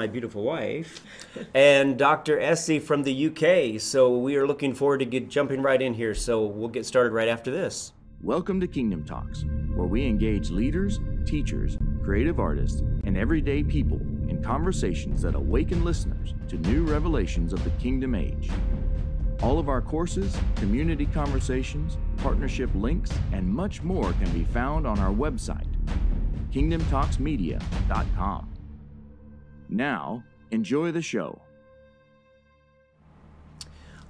my beautiful wife, and Dr. Essie from the UK. So we are looking forward to get jumping right in here. So we'll get started right after this. Welcome to Kingdom Talks, where we engage leaders, teachers, creative artists, and everyday people in conversations that awaken listeners to new revelations of the kingdom age. All of our courses, community conversations, partnership links, and much more can be found on our website, kingdomtalksmedia.com. Now, enjoy the show.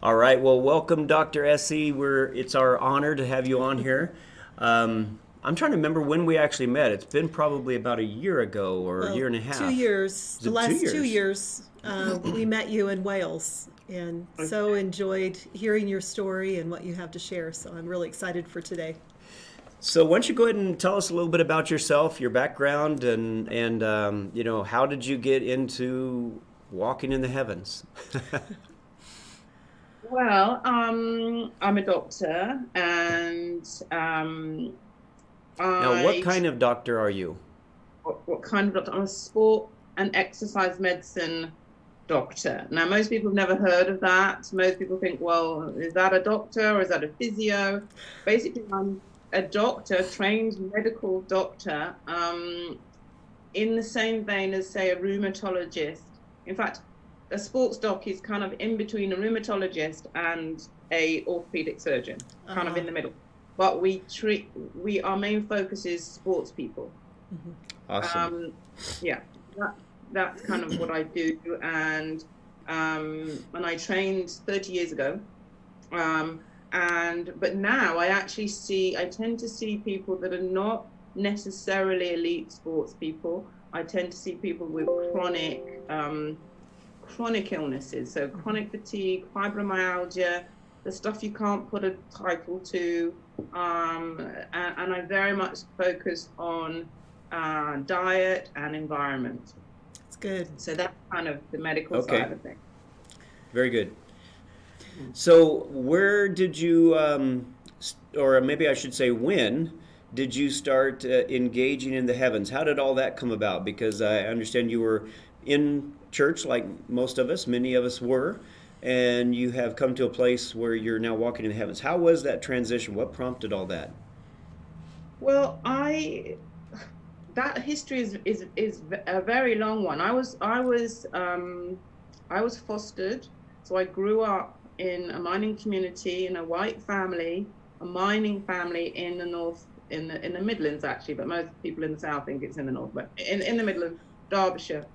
All right. Well, welcome, Dr. Essie. We're it's our honor to have you on here. Um, I'm trying to remember when we actually met. It's been probably about a year ago or Well, a year and a half. Two years. Is The last two two years? years, uh, we met you in Wales, and so enjoyed hearing your story and what you have to share. So I'm really excited for today. So why don't you go ahead and tell us a little bit about yourself, your background, and and um, you know how did you get into walking in the heavens? Well, um, I'm a doctor, and um, now, what kind of doctor are you? what, what kind of doctor? I'm a sport and exercise medicine doctor. Now, most people have never heard of that. Most people think, well, is that a doctor or is that a physio? Basically, I'm a doctor, trained medical doctor, um, in the same vein as, say, a rheumatologist. In fact, a sports doc is kind of in between a rheumatologist and a orthopedic surgeon, kind of Uh-huh. in the middle. But we treat, we our main focus is sports people. Awesome. Um, yeah, that, that's kind of what I do. And um, and I trained 30 years ago. Um, and but now I actually see, I tend to see people that are not necessarily elite sports people. I tend to see people with chronic um, chronic illnesses, so chronic fatigue, fibromyalgia, the stuff you can't put a title to. Um, and, and I very much focus on uh, diet and environment. It's good. So that's kind of the medical Okay. side of things. Very good. So, where did you, um, or maybe I should say, when did you start uh, engaging in the heavens? How did all that come about? Because I understand you were in church, like most of us, many of us were, and you have come to a place where you're now walking in the heavens. How was that transition? What prompted all that? Well, I that history is is is a very long one. I was I was um, I was fostered, so I grew up in a mining community in a white family, a mining family in the north in the in the Midlands actually, but most people in the south think it's in the north, but in in the Midlands, Derbyshire.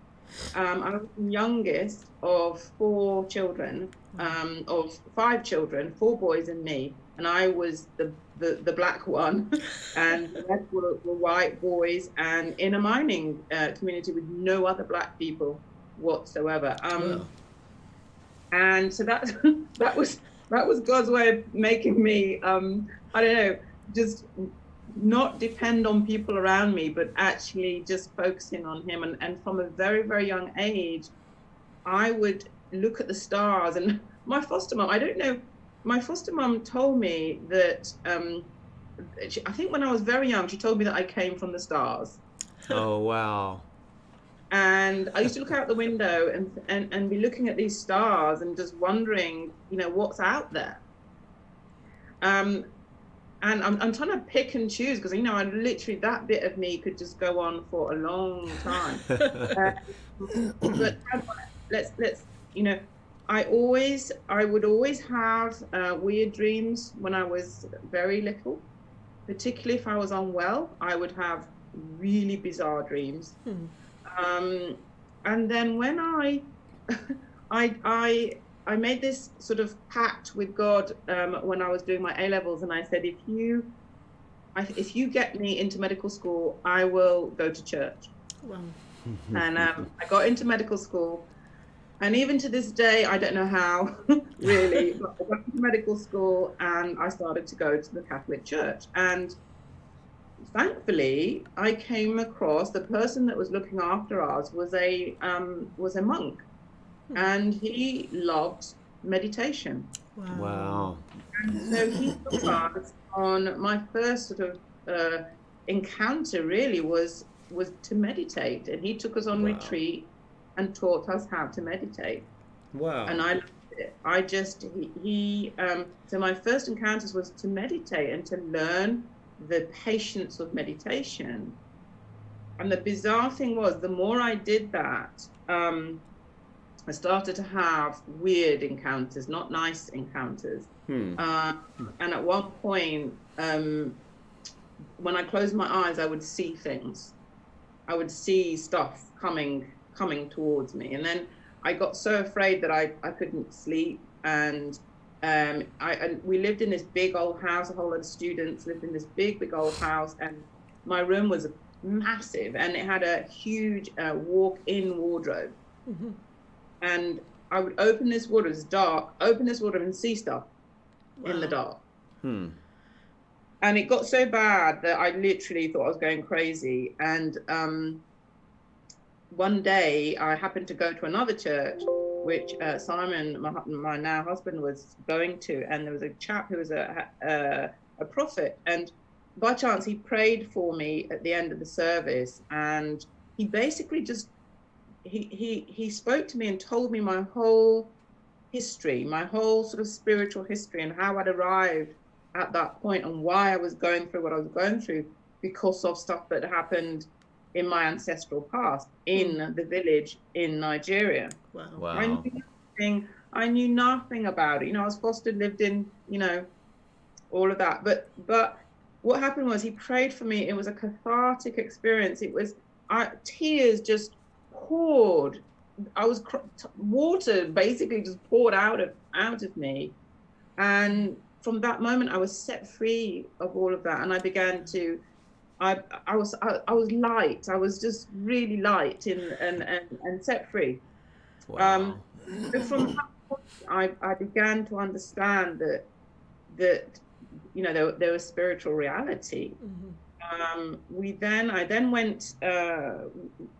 Um, I was the youngest of four children, um, of five children, four boys and me, and I was the the, the black one, and the rest were, were white boys, and in a mining uh, community with no other black people whatsoever. Um. And so that that was that was God's way of making me um, I don't know just not depend on people around me but actually just focusing on him and, and from a very very young age I would look at the stars and my foster mom I don't know my foster mom told me that um, I think when I was very young she told me that I came from the stars Oh, wow. And I used to look out the window and, and, and be looking at these stars and just wondering, you know, what's out there. Um, and I'm, I'm trying to pick and choose because, you know, I literally, that bit of me could just go on for a long time. Uh, but let's, let's, you know, I always, I would always have uh, weird dreams when I was very little, particularly if I was unwell, I would have really bizarre dreams Hmm. Um, and then when I, I, I, I made this sort of pact with God um, when I was doing my A levels, and I said, if you, I, if you get me into medical school, I will go to church. Wow. And um, I got into medical school, and even to this day, I don't know how, really, but I went to medical school, and I started to go to the Catholic Church, and thankfully, I came across the person that was looking after us was a um, was a monk, and he loved meditation. Wow. Wow. And so he took us on my first sort of uh, encounter. Really was was to meditate, and he took us on Wow. retreat. and taught us how to meditate. Wow. And I. I just he, he um, so my first encounters was to meditate and to learn the patience of meditation. And the bizarre thing was, the more I did that, um, I started to have weird encounters, not nice encounters. Hmm. Uh, and at one point, um, when I closed my eyes, I would see things. I would see stuff coming coming towards me, and then I got so afraid that I, I couldn't sleep. And um, I and we lived in this big old house. A whole lot of students lived in this big big old house, and my room was massive, and it had a huge uh, walk-in wardrobe. Mhm. And I would open this wardrobe, it's dark, open this wardrobe and see stuff in the dark. Hmm. and it got so bad that I literally thought I was going crazy. And um, one day I happened to go to another church, which uh, Simon, my, my now husband, was going to, and there was a chap who was a, a a prophet, and by chance he prayed for me at the end of the service, and he basically just he he he spoke to me and told me my whole history, my whole sort of spiritual history, and how I'd arrived at that point and why I was going through what I was going through because of stuff that happened in my ancestral past in hmm. the village in Nigeria. Wow. Wow. I knew nothing. I knew nothing about it. You know, I was fostered, lived in, you know, all of that. But but what happened was he prayed for me. It was a cathartic experience. It was I, tears just poured. I was cr- t- water basically just poured out of out of me, and from that moment I was set free of all of that, and I began to. I, I was I, I was light. I was just really light in, and, and, and set free. Wow. Um, from that point, I, I began to understand that that you know there, there was spiritual reality. Mhm. Um, we then I then went. Uh,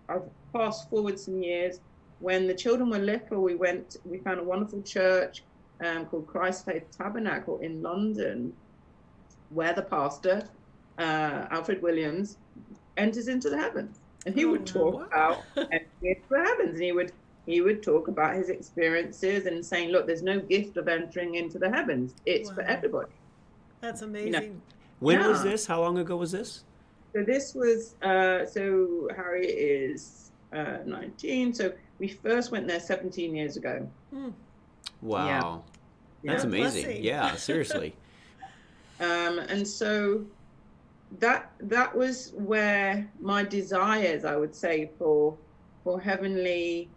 I fast forward some years. When the children were little, we went. We found a wonderful church um, called Christ Faith Tabernacle in London, where the pastor uh, Alfred Williams enters into the heavens, and he Oh, would talk wow. about entering into the heavens, and he would he would talk about his experiences and saying, "Look, there's no gift of entering into the heavens. It's for everybody." That's amazing. when was this? How long ago was this? So this was uh, so Harry is uh, 19. So we first went there 17 years ago. Hmm. Wow. That's Yeah. amazing. Blessing. Yeah, seriously. Um, and so that that was where my desires, I would say, for for heavenly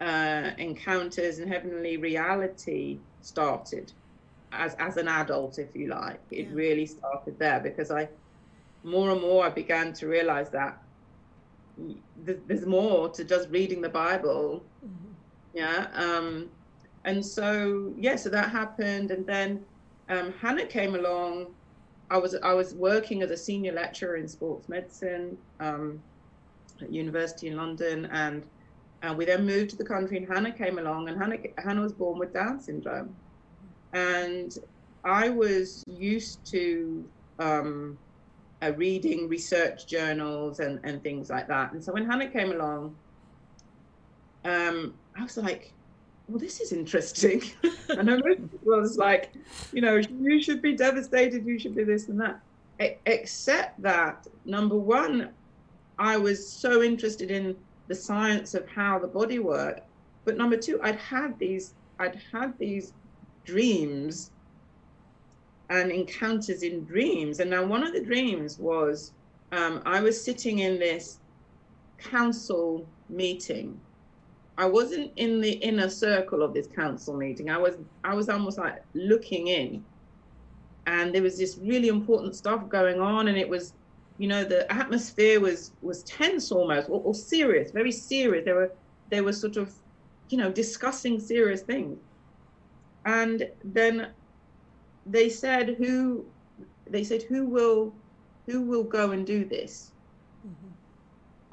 uh, encounters and heavenly reality started as as an adult, if you like. It Yeah. really started there because I more and more I began to realize that th- there's more to just reading the Bible Mhm. yeah um and so yeah so that happened and then um hannah came along i was i was working as a senior lecturer in sports medicine um at university in london and and we then moved to the country and hannah came along and hannah hannah was born with down syndrome and i was used to um uh, reading research journals and, and things like that. And so when Hannah came along, um, I was like, well, this is interesting. and I was like, you know, you should be devastated, you should be this and that. Except that, number one, I was so interested in the science of how the body worked. But number two, I'd had these, I'd had these dreams and encounters in dreams. And now one of the dreams was um, I was sitting in this council meeting. I wasn't in the inner circle of this council meeting. I was I was almost like looking in. And there was this really important stuff going on and it was you know the atmosphere was was tense almost or, or serious, very serious. They were they were sort of you know discussing serious things. And then they said who they said who will who will go and do this Mhm.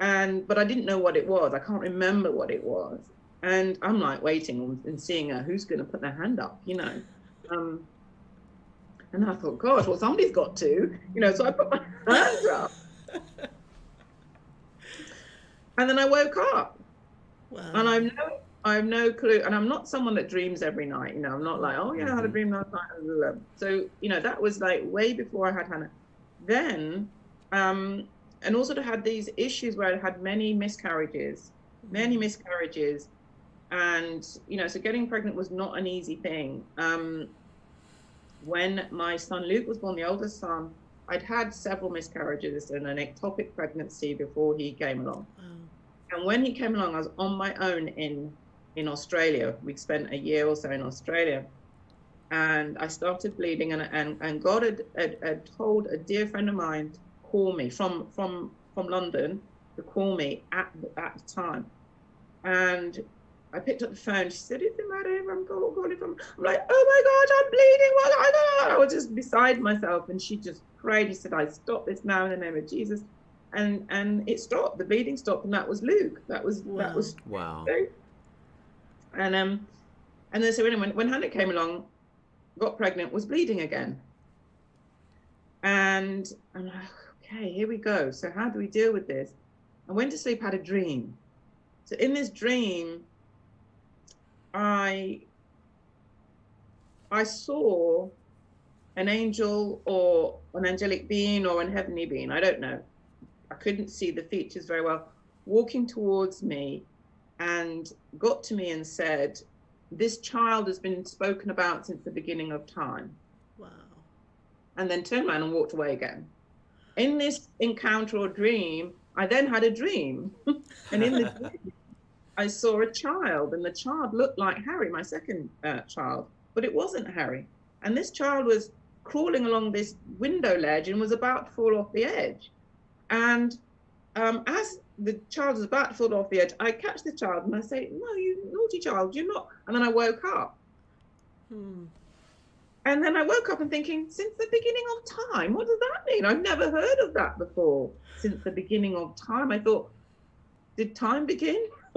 And but i didn't know what it was i can't remember what it was and i'm like waiting and seeing uh, who's going to put their hand up you know um and i thought gosh well somebody's got to you know so i put my hand up and then i woke up Wow. and I've no, I have no clue. And I'm not someone that dreams every night. You know, I'm not like, oh yeah, I had a Mhm. dream last night. So you know, that was like way before I had Hannah. Then, um, and also I had these issues where I had many miscarriages, many miscarriages, and you know, so getting pregnant was not an easy thing. Um, when my son Luke was born, the oldest son, I'd had several miscarriages and an ectopic pregnancy before he came along. Wow. And when he came along, I was on my own in in Australia. We'd spent a year or so in Australia, and I started bleeding. And and, and God had, had, had told a dear friend of mine call me from from from London to call me at the, at the time. And I picked up the phone. She said, "Is the matter? I'm calling from." I'm like, "Oh my God, I'm bleeding!" What? I don't know. I was just beside myself, and she just prayed. He said, "I stop this now in the name of Jesus." and and it stopped. The bleeding stopped, and that was Luke. That was Wow. that was Wow. and um and then so when when, when Hannah came along, got pregnant, was bleeding again. And I'm like, okay, here we go. So how do we deal with this? I went to sleep, had a dream. So in this dream, I I saw an angel or an angelic being or an heavenly being. I don't know. I couldn't see the features very well. Walking towards me and got to me and said, This child has been spoken about since the beginning of time. Wow. And then turned around and walked away again. In this encounter or dream, I then had a dream. and in the dream, I saw a child, and the child looked like Harry, my second uh, child, but it wasn't Harry. And this child was crawling along this window ledge and was about to fall off the edge. And um, as the child was about to fall off the edge, I catch the child and I say, No, you naughty child, you're not. And then I woke up. Hmm. And then I woke up and thinking, Since the beginning of time, what does that mean? I've never heard of that before. Since the beginning of time, I thought, Did time begin?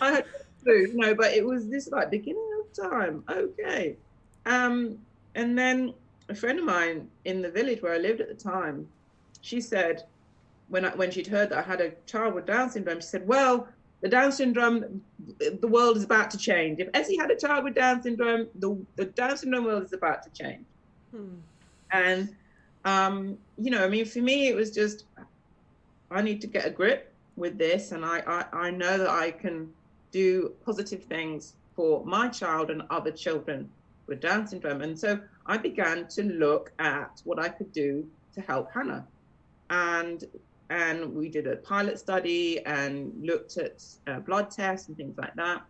I had no clue, no, but it was this like beginning of time. Okay. Um, and then a friend of mine in the village where I lived at the time, she said, when I, when she'd heard that I had a child with Down syndrome, she said, "Well, the Down syndrome, the world is about to change. If Essie had a child with Down syndrome, the the Down syndrome world is about to change." Hmm. And um, you know, I mean, for me, it was just I need to get a grip with this, and I I, I know that I can do positive things for my child and other children with Down syndrome. And so I began to look at what I could do to help Hannah, and and we did a pilot study and looked at uh, blood tests and things like that.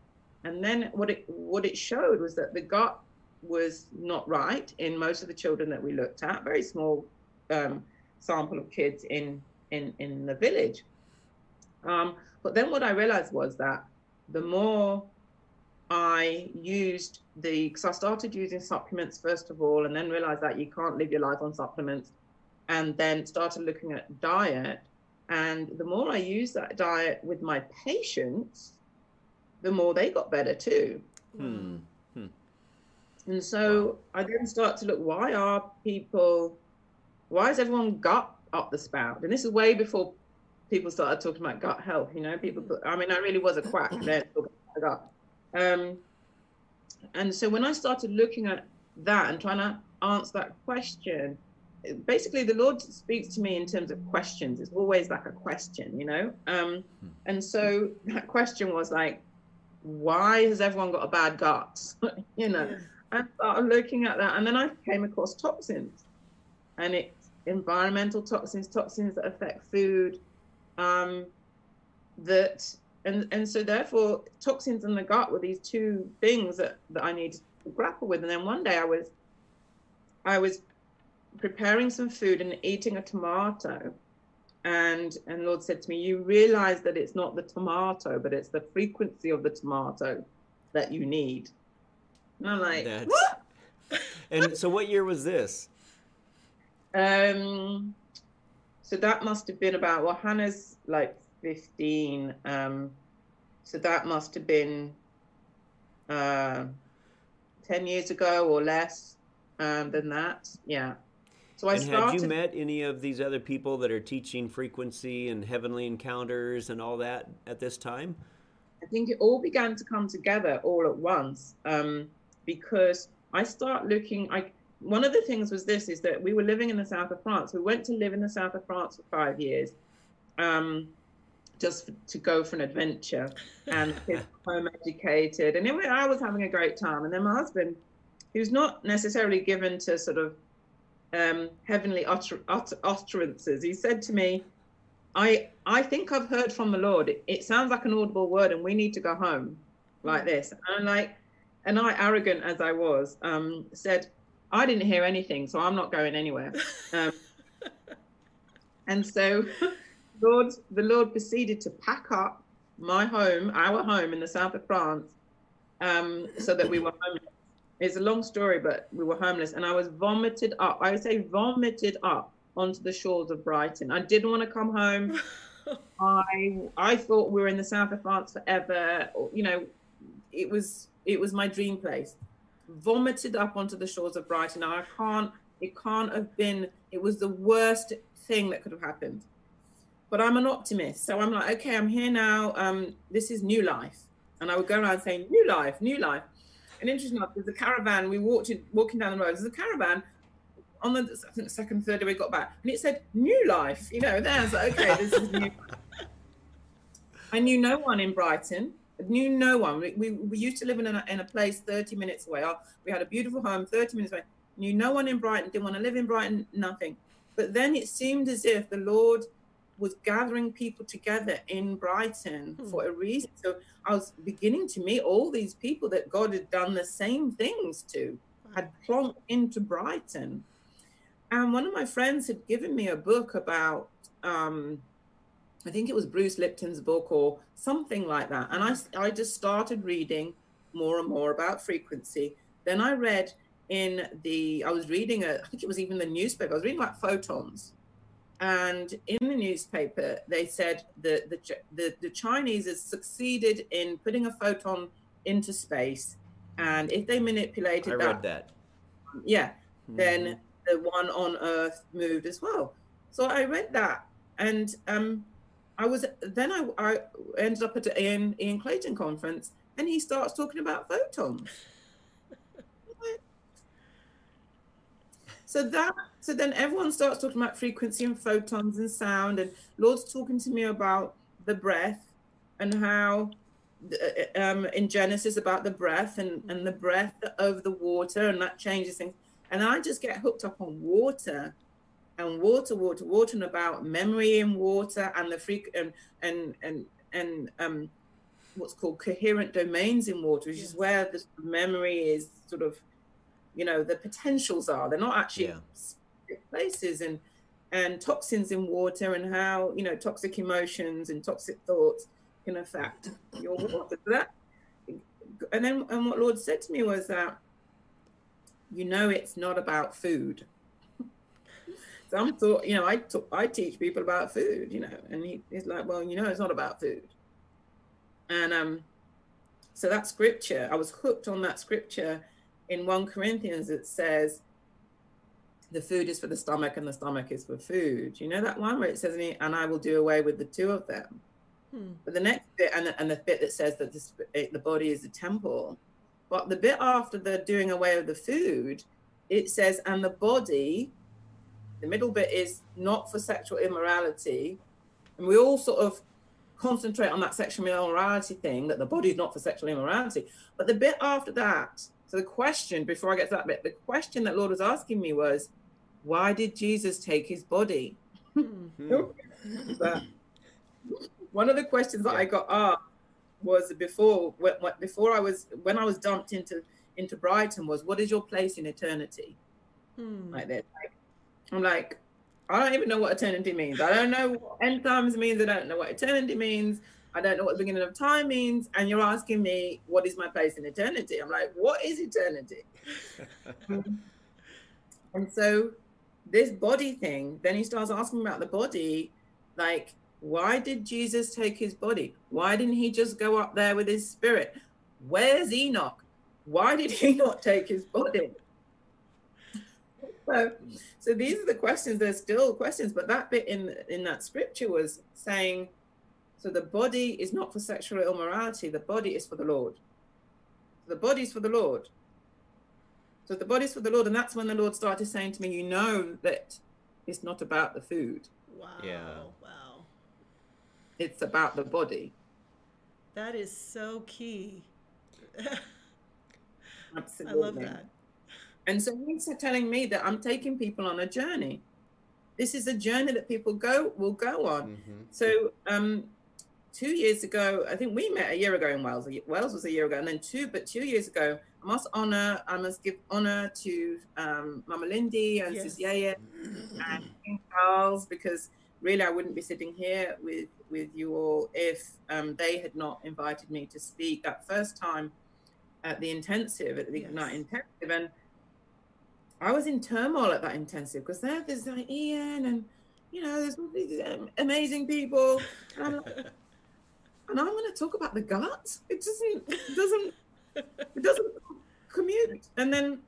And then what it what it showed was that the gut was not right in most of the children that we looked at. Very small um, sample of kids in in in the village. Um, but then what I realized was that the more I used the, because I started using supplements first of all, and then realized that you can't live your life on supplements, and then started looking at diet. And the more I used that diet with my patients, the more they got better too. Hmm. And so I then start to look why are people, why is everyone gut up the spout? And this is way before people started talking about gut health. You know, people. Put, I mean, I really was a quack then talking about gut. Um, and so when I started looking at that and trying to answer that question, basically the Lord speaks to me in terms of questions. It's always like a question, you know. Um, and so that question was like, why has everyone got a bad gut? you know. Yeah. I started looking at that, and then I came across toxins, and it's environmental toxins, toxins that affect food, um, that and and so therefore toxins in the gut were these two things that that I needed to grapple with. And then one day I was, I was preparing some food and eating a tomato, and and Lord said to me, "You realize that it's not the tomato, but it's the frequency of the tomato that you need." And I'm like, That's- what? And so, what year was this? Um, so that must have been about well, Hannah's like 15. Um, so that must have been uh, 10 years ago or less um, than that. Yeah. So I and started. had you met any of these other people that are teaching frequency and heavenly encounters and all that at this time? I think it all began to come together all at once um, because I start looking. I one of the things was this: is that we were living in the south of France. We went to live in the south of France for five years, um, just to go for an adventure, and kids home educated, and anyway, I was having a great time. And then my husband, who's not necessarily given to sort of um, heavenly utter, utter, utterances, he said to me, I I think I've heard from the Lord. It, it, sounds like an audible word, and we need to go home, like this. And like, and I, arrogant as I was, um, said, I didn't hear anything, so I'm not going anywhere. Um, and so, Lord, the Lord proceeded to pack up my home, our home in the south of France, um, so that we were homeless. It's a long story, but we were homeless, and I was vomited up. I would say vomited up onto the shores of Brighton. I didn't want to come home. I I thought we were in the south of France forever. You know, it was it was my dream place. Vomited up onto the shores of Brighton. I can't. It can't have been. It was the worst thing that could have happened. But I'm an optimist, so I'm like, okay, I'm here now. Um, this is new life, and I would go around saying, new life, new life. And interesting enough, there's a caravan. We walked in, walking down the road. There's a caravan on the I think the second, third day we got back, and it said new life. You know, there's like, okay, this is new. I knew no one in Brighton. I knew no one. We, we, we used to live in a, in a place 30 minutes away. We had a beautiful home 30 minutes away. Knew no one in Brighton. Didn't want to live in Brighton. Nothing. But then it seemed as if the Lord was gathering people together in Brighton hmm. for a reason. So I was beginning to meet all these people that God had done the same things to, had plonked into Brighton. And one of my friends had given me a book about, um, I think it was Bruce Lipton's book or something like that. And I, I just started reading more and more about frequency. Then I read in the, I was reading, a, I think it was even the newspaper, I was reading about photons. And in the newspaper, they said that the, the, the Chinese has succeeded in putting a photon into space. And if they manipulated I that, read that. Yeah, mm-hmm. then the one on Earth moved as well. So I read that, and um, I was then I, I ended up at Ian, Ian Clayton conference, and he starts talking about photons. So that so then everyone starts talking about frequency and photons and sound, and Lord's talking to me about the breath and how uh, um, in Genesis about the breath and, and the breath of the water, and that changes things. And I just get hooked up on water and water, water, water, and about memory in water and the freak and and and and um what's called coherent domains in water, which yes. is where the memory is sort of, you know, the potentials are. They're not actually yeah. places and and toxins in water and how you know toxic emotions and toxic thoughts can affect your water. So that and then and what Lord said to me was that you know it's not about food. Some thought, you know, I, I teach people about food, you know, and he, he's like, well, you know, it's not about food. And um, so that scripture, I was hooked on that scripture in 1 Corinthians. It says, the food is for the stomach and the stomach is for food. You know that one where it says, and I will do away with the two of them. Hmm. But the next bit, and the, and the bit that says that this, the body is the temple, but the bit after the doing away with the food, it says, and the body, the middle bit is not for sexual immorality. And we all sort of concentrate on that sexual immorality thing, that the body is not for sexual immorality. But the bit after that, so the question, before I get to that bit, the question that Lord was asking me was, why did Jesus take his body? Mm-hmm. one of the questions that yeah. I got asked was before before I was when I was dumped into into Brighton was what is your place in eternity? Hmm. Like that. Like, I'm like, I don't even know what eternity means. I don't know what end times means. I don't know what eternity means. I don't know what the beginning of time means. And you're asking me what is my place in eternity? I'm like, what is eternity? and so this body thing, then he starts asking about the body, like why did Jesus take his body? Why didn't he just go up there with his spirit? Where's Enoch? Why did he not take his body? so, so these are the questions. There's still questions, but that bit in in that scripture was saying, so the body is not for sexual immorality. The body is for the Lord. The body is for the Lord. So the body's for the Lord, and that's when the Lord started saying to me, "You know that it's not about the food. Wow. Yeah. Wow. It's about the body." That is so key. Absolutely. I love that. And so he's telling me that I'm taking people on a journey. This is a journey that people go will go on. Mhm. So um, two years ago, I think we met a year ago in Wales. Wales was a year ago, and then two, but two years ago, I must honor, I must give honor to um, Mama Lindy and Yes. Sis Yaya and King Charles because really I wouldn't be sitting here with with you all if um, they had not invited me to speak that first time at the intensive at the Yes. Ignite intensive, and I was in turmoil at that intensive because there, there's like Ian and you know there's all these um, amazing people, and I'm like, and I want to talk about the gut. It doesn't it doesn't it doesn't commute. And then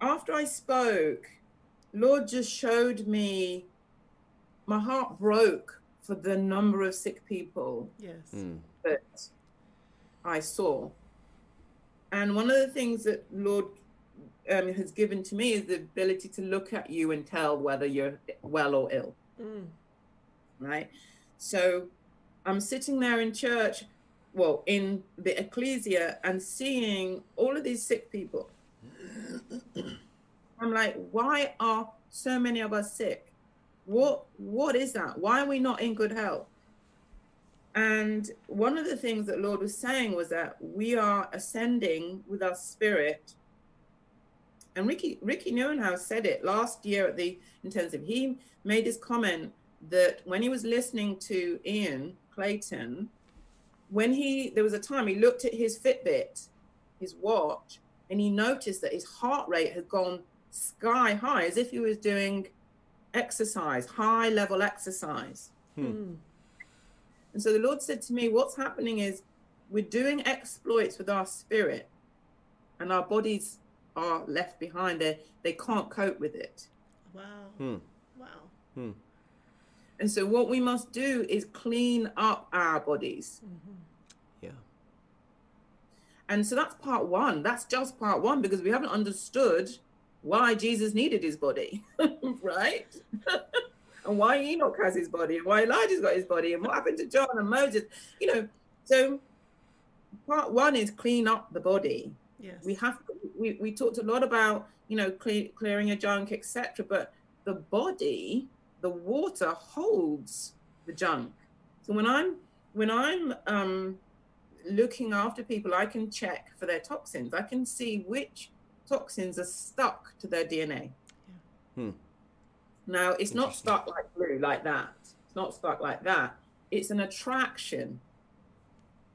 after I spoke, Lord just showed me my heart broke for the number of sick people Yes. Mm. that I saw. And one of the things that Lord um, has given to me is the ability to look at you and tell whether you're well or ill Mm. right? So I'm sitting there in church, well, in the ecclesia, and seeing all of these sick people. I'm like, why are so many of us sick? What what is that? Why are we not in good health? And one of the things that Lord was saying was that we are ascending with our spirit. And Ricky Ricky Neuenhouse said it last year at the intensive. He made this comment that when he was listening to Ian Clayton, when he there was a time he looked at his Fitbit, his watch, and he noticed that his heart rate had gone sky high, as if he was doing exercise, high level exercise. Mm. And so the Lord said to me, What's happening is we're doing exploits with our spirit, and our bodies are left behind. They they can't cope with it. Wow. Hmm. Wow. And so what we must do is clean up our bodies. hmm Yeah. And so that's part one. That's just part one because we haven't understood why Jesus needed his body, right? and why Enoch has his body, and why Elijah's got his body, and what happened to John and Moses. You know, so part one is clean up the body. Yes. We have we, we talked a lot about you know cle- clearing your junk, etc. But the body, the water holds the junk. So when I'm when I'm um, looking after people, I can check for their toxins. I can see which toxins are stuck to their DNA. Hmm. Now it's not stuck like glue like that. It's not stuck like that. It's an attraction.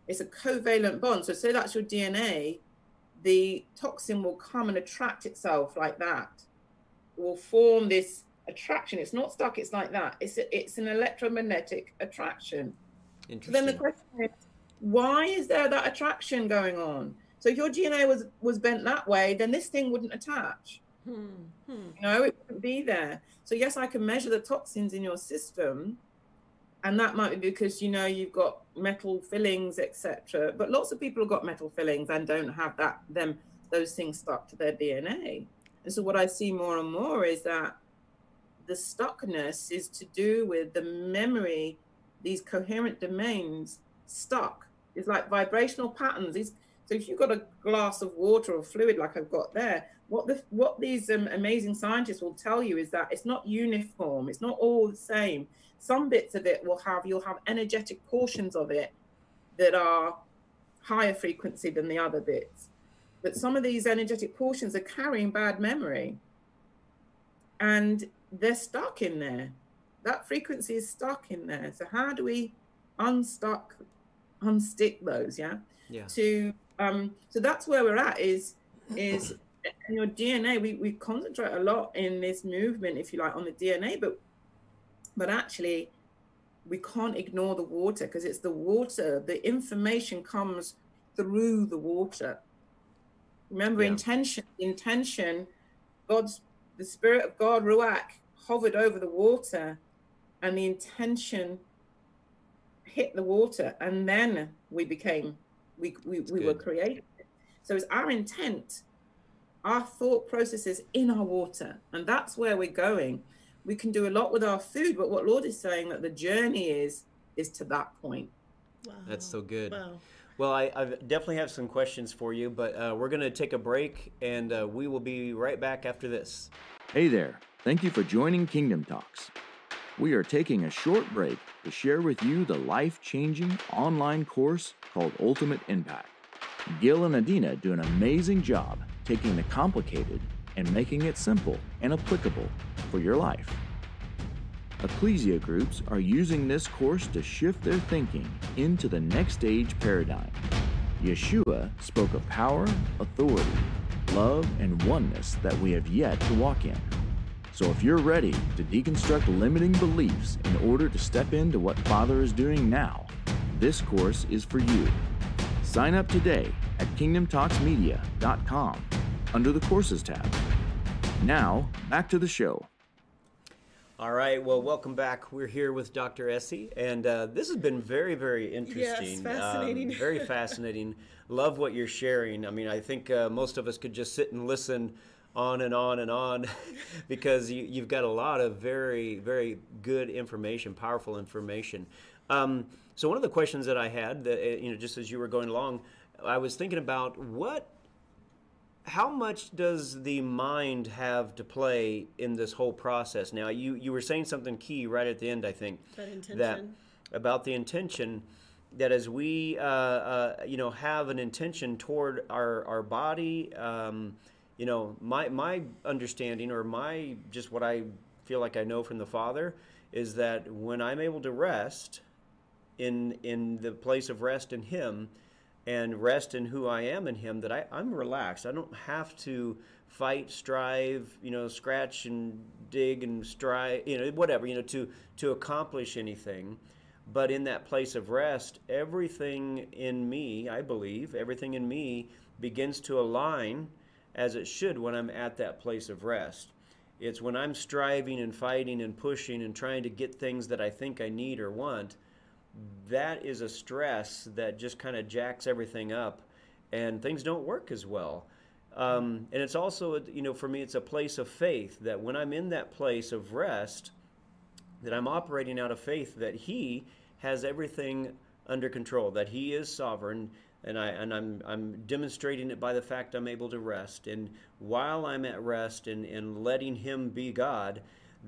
It's a covalent bond. So say that's your DNA, the toxin will come and attract itself like that. It will form this attraction. It's not stuck. It's like that. It's a, it's an electromagnetic attraction. So then the question is, why is there that attraction going on? So if your DNA was was bent that way, then this thing wouldn't attach. Hmm. Hmm. You know, it wouldn't be there. So yes, I can measure the toxins in your system, and that might be because you know you've got metal fillings, etc. But lots of people have got metal fillings and don't have that them those things stuck to their DNA. And so what I see more and more is that the stuckness is to do with the memory, these coherent domains stuck. It's like vibrational patterns. These so if you've got a glass of water or fluid like I've got there, what the what these um, amazing scientists will tell you is that it's not uniform. It's not all the same. Some bits of it will have you'll have energetic portions of it that are higher frequency than the other bits. But some of these energetic portions are carrying bad memory, and they're stuck in there. That frequency is stuck in there. So how do we unstuck, unstick those? Yeah yeah. to um so that's where we're at is is in your dna we, we concentrate a lot in this movement if you like on the dna but but actually we can't ignore the water because it's the water the information comes through the water remember Yeah. intention intention God's the Spirit of God, Ruach, hovered over the water, and the intention hit the water, and then we became we we, we were created. So it's our intent, our thought processes in our water, and that's where we're going. We can do a lot with our food, but what Lord is saying that the journey is is to that point. Wow. That's so good. Wow. Well, I, I, definitely have some questions for you, but uh, we're going to take a break and uh, we will be right back after this. Hey there. Thank you for joining Kingdom Talks. We are taking a short break to share with you the life changing online course called Ultimate Impact. Gil and Adina do an amazing job taking the complicated and making it simple and applicable for your life. Ecclesia groups are using this course to shift their thinking into the next age paradigm. Yeshua spoke of power, authority, love, and oneness that we have yet to walk in. So if you're ready to deconstruct limiting beliefs in order to step into what Father is doing now, this course is for you. Sign up today at kingdomtalksmedia.com under the Courses tab. Now, back to the show. All right. Well, welcome back. We're here with Dr. Essie, and uh, this has been very, very interesting. Yes, fascinating. Um, very fascinating. Love what you're sharing. I mean, I think uh, most of us could just sit and listen on and on and on because you, have got a lot of very, very good information, powerful information. Um, so one of the questions that I had, that, uh, you know, just as you were going along, I was thinking about what how much does the mind have to play in this whole process? Now, you, you were saying something key right at the end, I think. That intention. That, about the intention that as we, uh, uh, you know, have an intention toward our, our body, um, you know, my, my understanding or my, just what I feel like I know from the Father is that when I'm able to rest in, in the place of rest in Him, and rest in who I am in Him, that I, I'm relaxed. I don't have to fight, strive, you know, scratch and dig and strive, you know, whatever, you know, to to accomplish anything. But in that place of rest, everything in me, I believe, everything in me begins to align as it should when I'm at that place of rest. It's when I'm striving and fighting and pushing and trying to get things that I think I need or want that is a stress that just kind of jacks everything up and things don't work as well. Um, and it's also, you know, for me, it's a place of faith that when I'm in that place of rest, that I'm operating out of faith that He has everything under control, that He is sovereign, and I and I'm I'm demonstrating it by the fact I'm able to rest. And while I'm at rest and, and letting Him be God,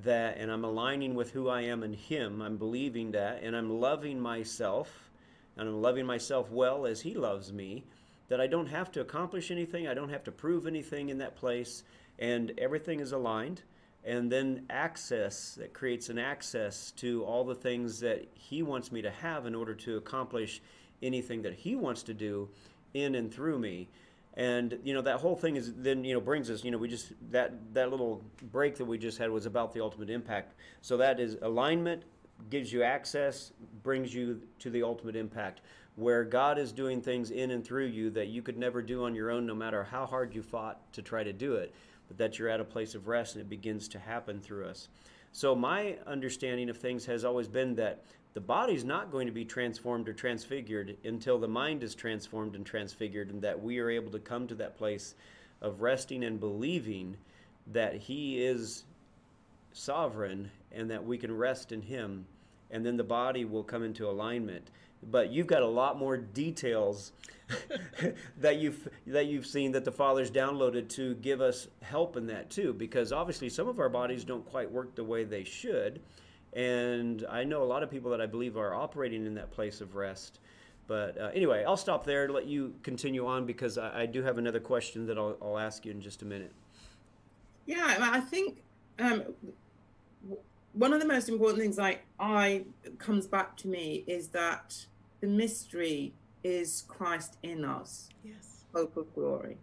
that and I'm aligning with who I am in him. I'm believing that and I'm loving myself and I'm loving myself well as he loves me that I don't have to accomplish anything, I don't have to prove anything in that place and everything is aligned and then access that creates an access to all the things that he wants me to have in order to accomplish anything that he wants to do in and through me. And you know that whole thing is then you know brings us you know we just that that little break that we just had was about the ultimate impact. So that is alignment gives you access brings you to the ultimate impact where god is doing things in and through you that you could never do on your own no matter how hard you fought to try to do it but that you're at a place of rest and it begins to happen through us. So my understanding of things has always been that the body's not going to be transformed or transfigured until the mind is transformed and transfigured, and that we are able to come to that place of resting and believing that He is sovereign and that we can rest in Him, and then the body will come into alignment. But you've got a lot more details that you've that you've seen that the Father's downloaded to give us help in that too, because obviously some of our bodies don't quite work the way they should and I know a lot of people that I believe are operating in that place of rest. But uh, anyway, I'll stop there and let you continue on because I, I do have another question that I'll, I'll, ask you in just a minute. Yeah, I think um, one of the most important things I, I comes back to me is that the mystery is Christ in us. Yes. Hope of glory.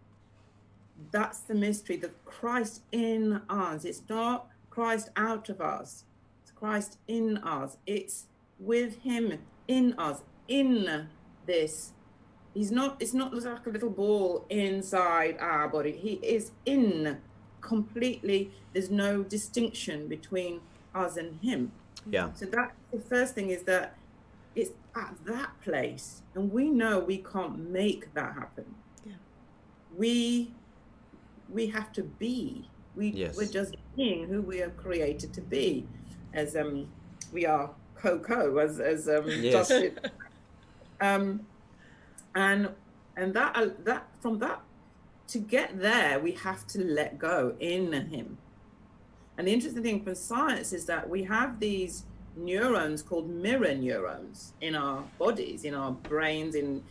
That's the mystery, the Christ in us. It's not Christ out of us. Christ in us. It's with Him in us, in this. He's not, it's not like a little ball inside our body. He is in completely there's no distinction between us and him Yeah. so that the first thing is that it's at that place and we know we can't make that happen Yeah. we we have to be we Yes. we're just being who we are created to be as um we are coco as as um Yes. Justin um and and that uh, that from that to get there we have to let go in him and the interesting thing from science is that we have these neurons called mirror neurons in our bodies in our brains in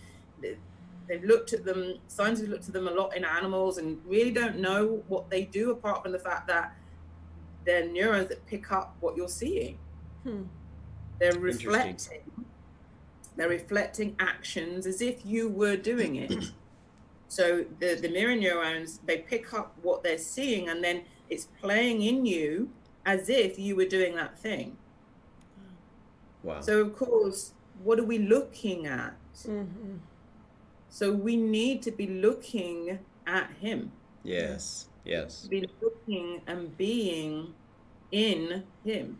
they've looked at them scientists have looked at them a lot in animals and really don't know what they do apart from the fact that they're neurons that pick up what you're seeing Hmm. they're reflecting they're reflecting actions as if you were doing it so the the mirror neurons they pick up what they're seeing and then it's playing in you as if you were doing that thing Wow. so of course what are we looking at Mhm. so we need to be looking at him yes. Yes. be looking and being in him.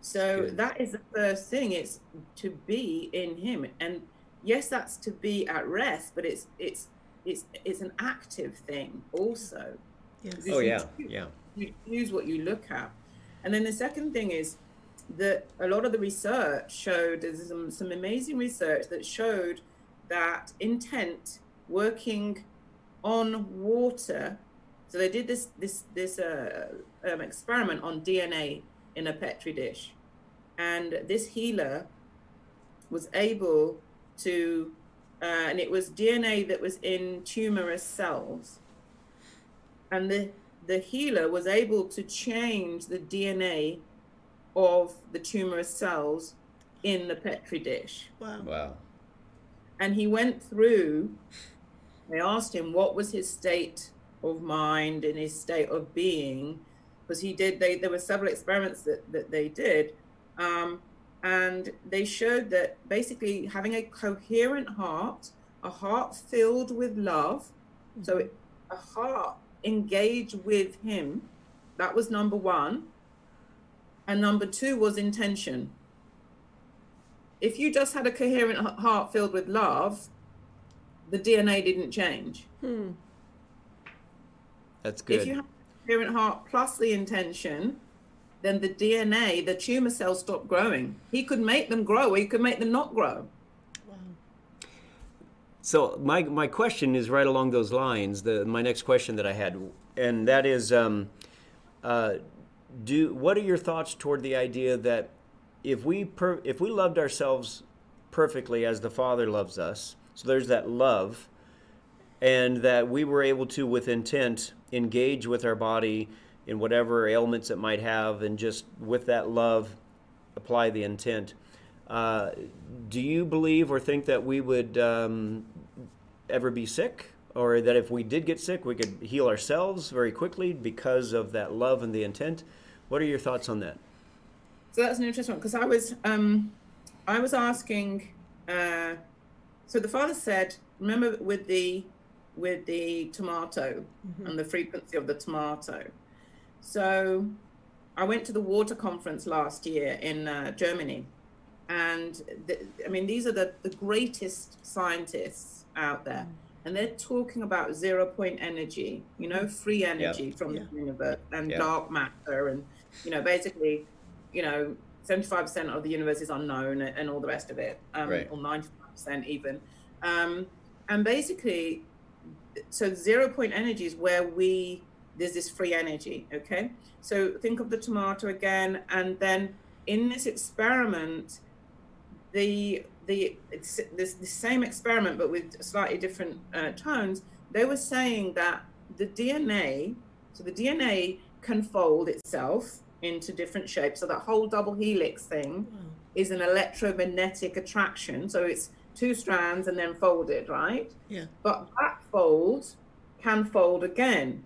So Good. that is the first thing. It's to be in him. And yes, that's to be at rest, but it's it's it's it's an active thing also. Yes. Oh yeah. choose- Yeah. You choose what you look at. And then the second thing is that a lot of the research showed there's some, some amazing research that showed that intent working on water so they did this this this uh, um, experiment on DNA in a petri dish, and this healer was able to, uh, and it was DNA that was in tumorous cells, and the the healer was able to change the DNA of the tumorous cells in the petri dish Wow. Wow. and he went through they asked him what was his state of mind and his state of being because he did they there were several experiments that, that they did um, and they showed that basically having a coherent heart a heart filled with love so it, a heart engaged with him that was number one and number two was intention if you just had a coherent heart filled with love, the DNA didn't change. Hmm. That's good. If you have a coherent heart plus the intention, then the DNA, the tumor cells stop growing. He could make them grow, or he could make them not grow. Wow. So my my question is right along those lines. The my next question that I had, and that is, um, uh, do what are your thoughts toward the idea that if we per, if we loved ourselves perfectly as the Father loves us, so there's that love, and that we were able to with intent engage with our body in whatever ailments it might have, and just with that love apply the intent. Uh, do you believe or think that we would um, ever be sick, or that if we did get sick, we could heal ourselves very quickly because of that love and the intent? What are your thoughts on that? So that's an interesting one because I was um, I was asking. Uh, so the father said, remember with the with the tomato and the frequency of the tomato. So I went to the water conference last year in uh, Germany, and the, I mean these are the, the greatest scientists out there, and they're talking about zero point energy, you know, free energy from Yeah. the universe and Yeah. dark matter, and you know basically, you know, seventy five percent of the universe is unknown and all the rest of it, um, Right. or ninety five percent even, um, and basically so zero point energy is where we there's this free energy okay? So think of the tomato again and then in this experiment the the it's this the same experiment but with slightly different uh, tones they were saying that the dna so the dna can fold itself into different shapes. So that whole double helix thing Wow. is an electromagnetic attraction. So it's two strands and then folded right Yeah. but that fold can fold again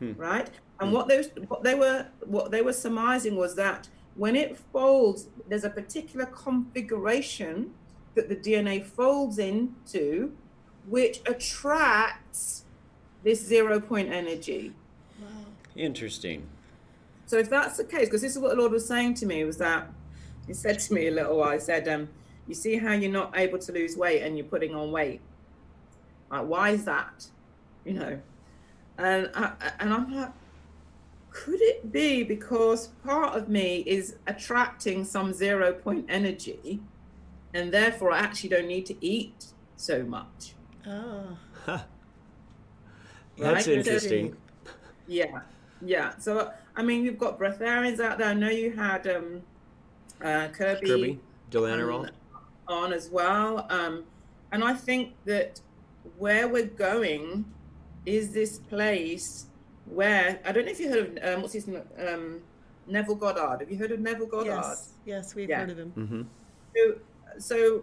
Hmm. right and what those what they were what they were surmising was that when it folds there's a particular configuration that the dna folds into which attracts this zero point energy Wow. Interesting. So if that's the case, because this is what the Lord was saying to me, was that He said to me a little while, He said, um, "You see how you're not able to lose weight and you're putting on weight. Like, why is that? You know?" And I, and I'm like, could it be because part of me is attracting some zero point energy, and therefore I actually don't need to eat so much? Oh, That's Right? interesting. Yeah, yeah. So I mean, you've got breatharians out there. I know you had um, uh, Kirby, Kirby, Delaney on as well, um, and I think that where we're going is this place where I don't know if you heard of um, what's his name, um, Neville Goddard. Have you heard of Neville Goddard? yes, yes, we've Yeah. heard of him. Mm-hmm. So, so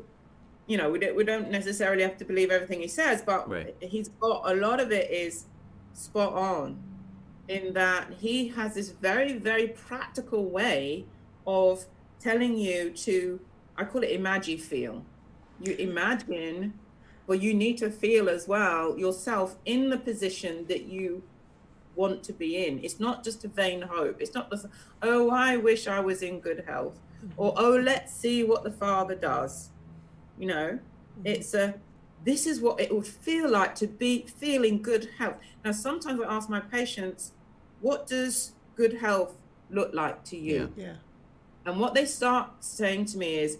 you know, we don't we don't necessarily have to believe everything he says, but Right. he's got a lot of it is spot on, in that he has this very very practical way of telling you to I call it imagi feel. You imagine, but you need to feel as well yourself in the position that you want to be in. It's not just a vain hope. It's not just, oh, I wish I was in good health, mm-hmm. or oh, let's see what the Father does. You know, mm-hmm. it's a, this is what it would feel like to be feeling good health. Now, sometimes I ask my patients, what does good health look like to you? Yeah, And what they start saying to me is,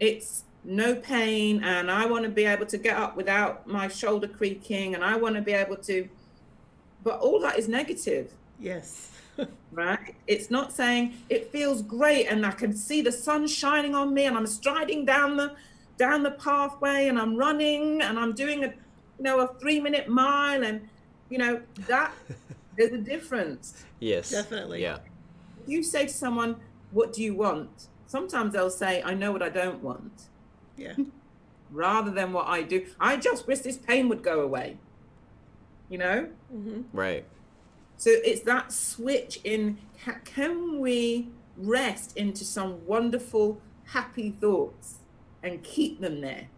it's no pain, and I want to be able to get up without my shoulder creaking, and I want to be able to. But all that is negative, yes, right? It's not saying it feels great, and I can see the sun shining on me, and I'm striding down the down the pathway, and I'm running, and I'm doing a, you know, a three minute mile, and you know that there's a difference. Yes. Definitely. Yeah. If you say to someone, What do you want? Sometimes they'll say, I know what I don't want, yeah, rather than what I do. I just wish this pain would go away. You know? hmm Right. So it's that switch in can we rest into some wonderful, happy thoughts and keep them there?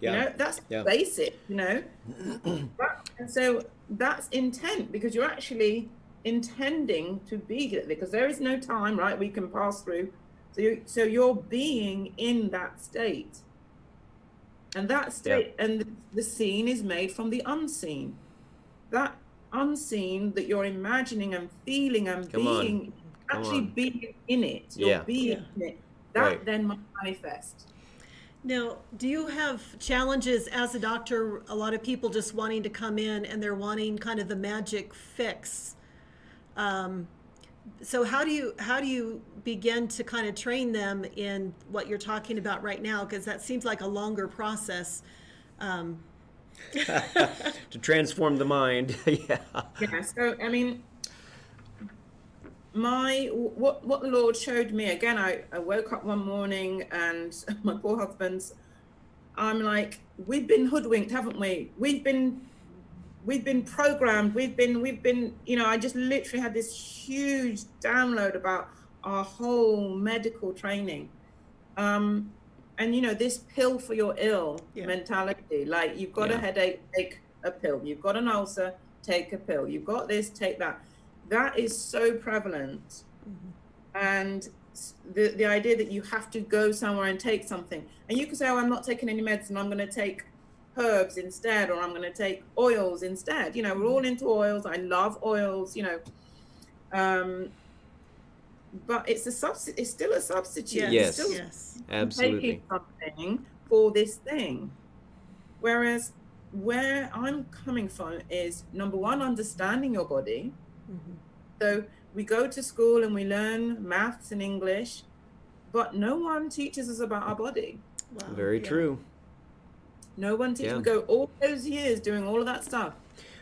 Yeah. You know, that's Yeah. basic, you know? That- and so that's intent because you're actually intending to be there because there is no time, right? We can pass through. So, you, so you're being in that state. And that state, and the scene is made from the unseen. That unseen that you're imagining and feeling and Come being, Come actually on. being in it. You're Yeah. being Yeah. in it. That Right. then might manifest. Now, do you have challenges as a doctor? A lot of people just wanting to come in and they're wanting kind of the magic fix. Um, so how do you how do you begin to kind of train them in what you're talking about right now? Because that seems like a longer process. Um, to transform the mind. yeah. yeah so i mean my what what the lord showed me again i, I woke up one morning and my poor husband's i'm like we've been hoodwinked haven't we we've been we've been programmed we've been we've been you know i just literally had this huge download about our whole medical training. Um and you know this pill for your ill Yeah. mentality like you've got a headache take a pill. You've got an ulcer take a pill. You've got this take that. That is so prevalent. And the the idea that you have to go somewhere and take something. And you can say oh i'm not taking any medicine i'm going to take herbs instead or i'm going to take oils instead you know we're all into oils i love oils you know um but it's a substitute it's still a substitute yes, still yes, Absolutely. taking something for this thing. Whereas where I'm coming from is number one, understanding your body. Mhm. So we go to school and we learn maths and English, but no one teaches us about our body. Wow, Very yeah. true. No one teaches. Yeah. We go all those years doing all of that stuff.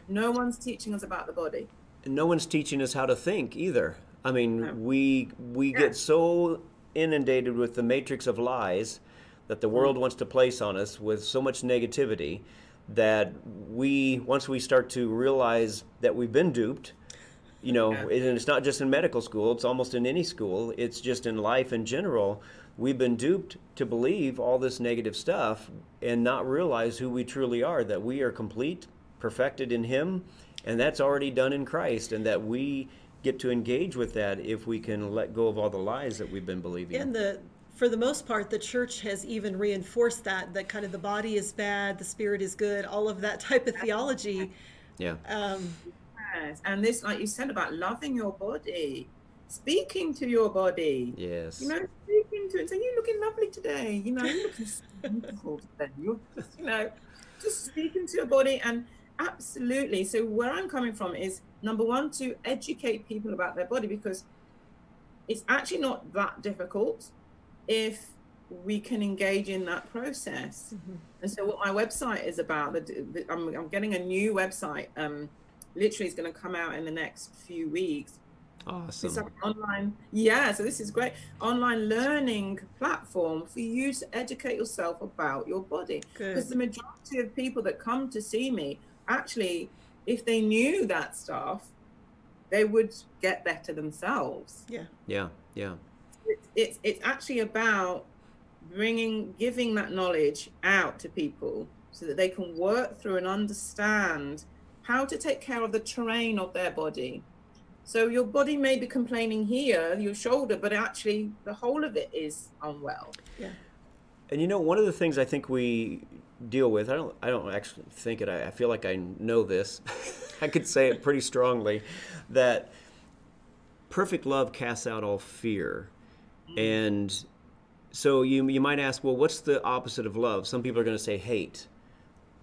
No one's teaching us about the body. And no one's teaching us how to think either. I mean, No. we we Yeah. get so inundated with the matrix of lies that the world mm. wants to place on us with so much negativity that we once we start to realize that we've been duped you know Yeah. and it's not just in medical school it's almost in any school it's just in life in general we've been duped to believe all this negative stuff and not realize who we truly are that we are complete perfected in him and that's already done in Christ, and that we get to engage with that if we can let go of all the lies that we've been believing. And the for the most part, the church has even reinforced that that kind of the body is bad, the spirit is good, all of that type of theology. yeah. Um, Yes. And this, like you said about loving your body, speaking to your body. yes. You know, speaking to it, saying, You're looking lovely today. You know, you're looking beautiful today. You're just, you know, just speaking to your body. And absolutely. So, where I'm coming from is number one, to educate people about their body because it's actually not that difficult if we can engage in that process. And so, what my website is about, the, the, I'm, I'm getting a new website. Um, literally, is going to come out in the next few weeks. It's awesome. like an online, yeah. So this is great online learning platform for you to educate yourself about your body. Because the majority of people that come to see me, actually, if they knew that stuff, they would get better themselves. yeah. Yeah. Yeah. It's it's, it's actually about bringing, giving that knowledge out to people so that they can work through and understand how to take care of the terrain of their body. So your body may be complaining here, your shoulder, but actually the whole of it is unwell. Yeah. And you know, one of the things I think we deal with, I don't, I don't actually think it. I, I feel like I know this. I could say it pretty strongly, that perfect love casts out all fear, mm-hmm. and so you you might ask, well, what's the opposite of love? Some people are going to say hate.